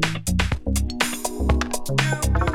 Música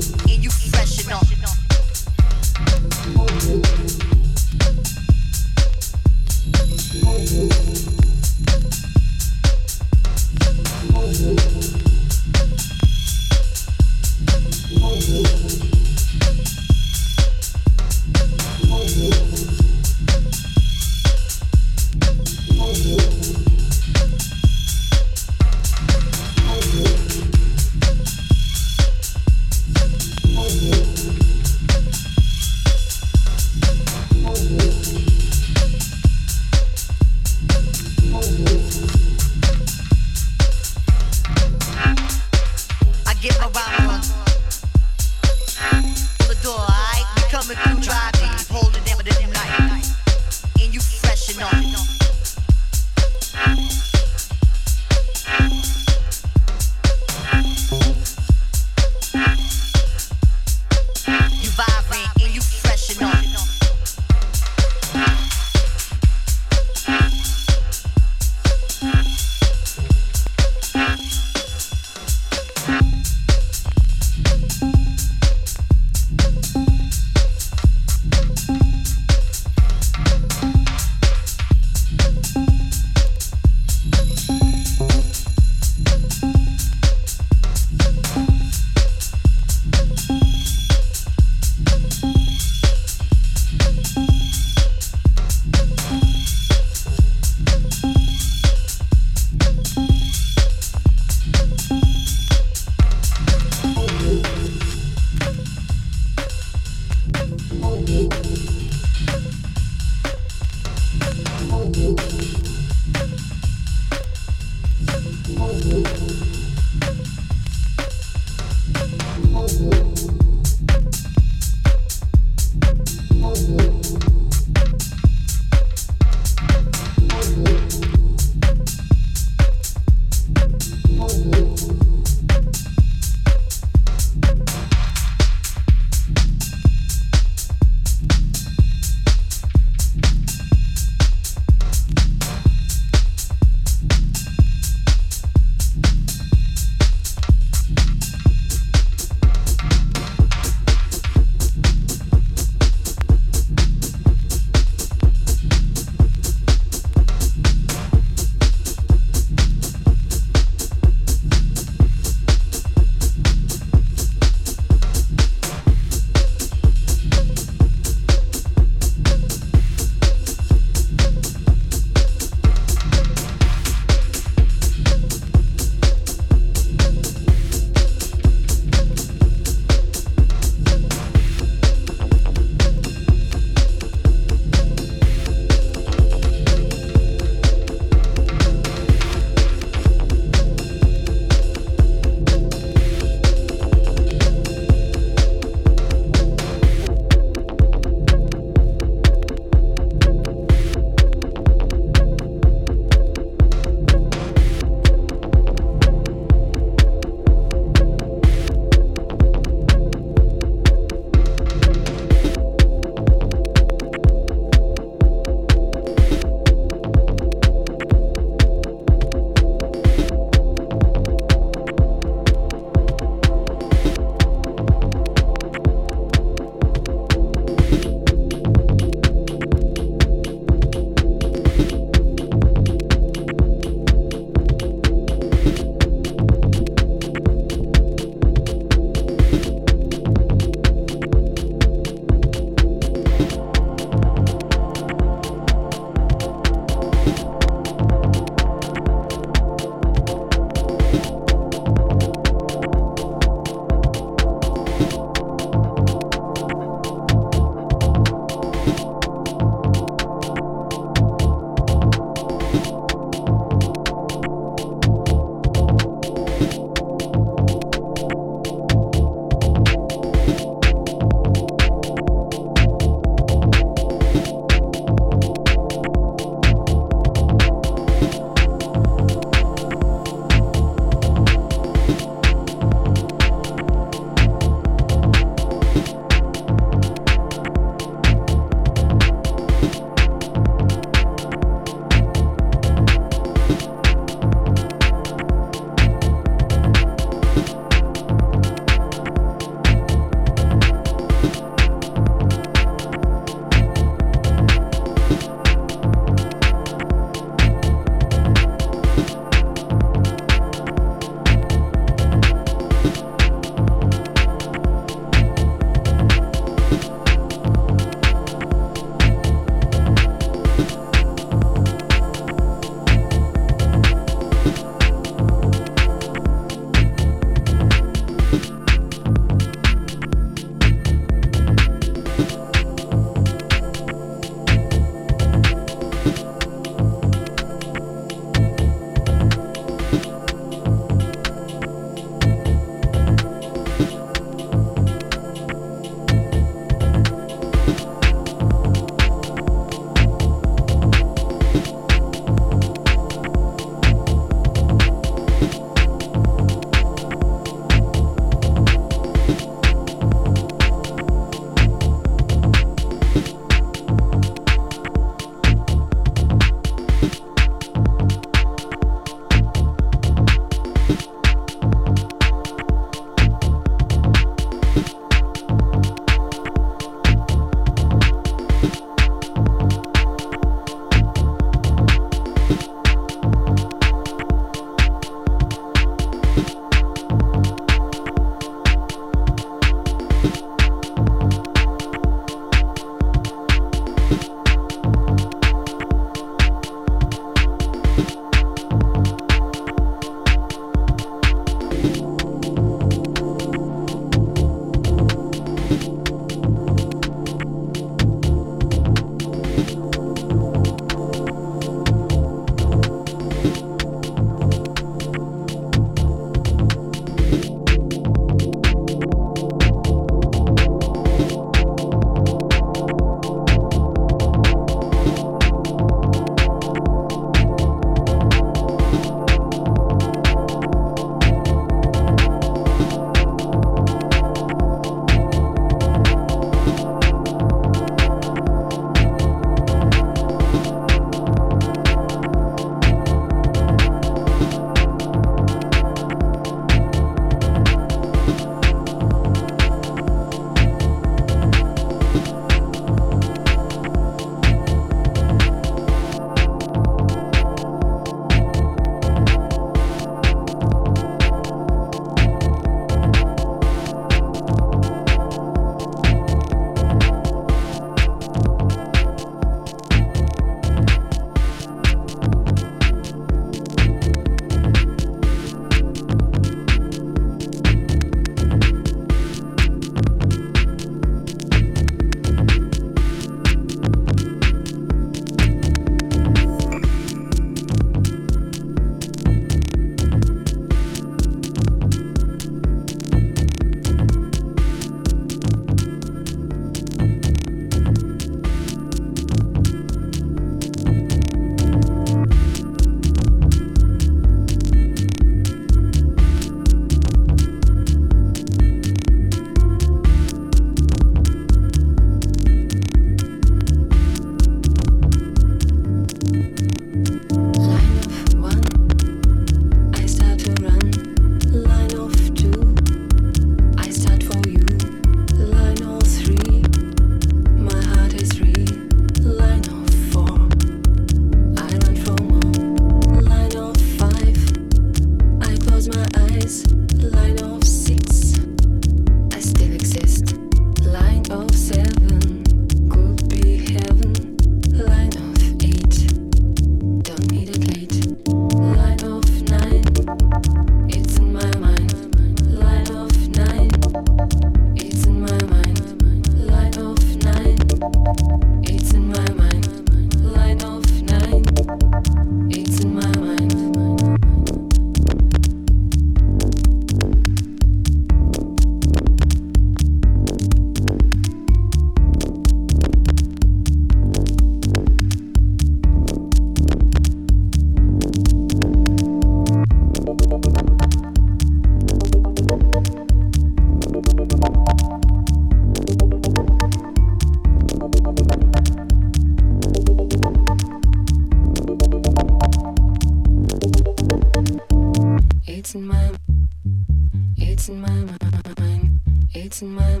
It's in my,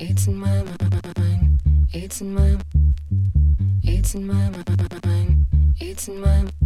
it's in my mind. It's in my, it's in my mind. It's in my.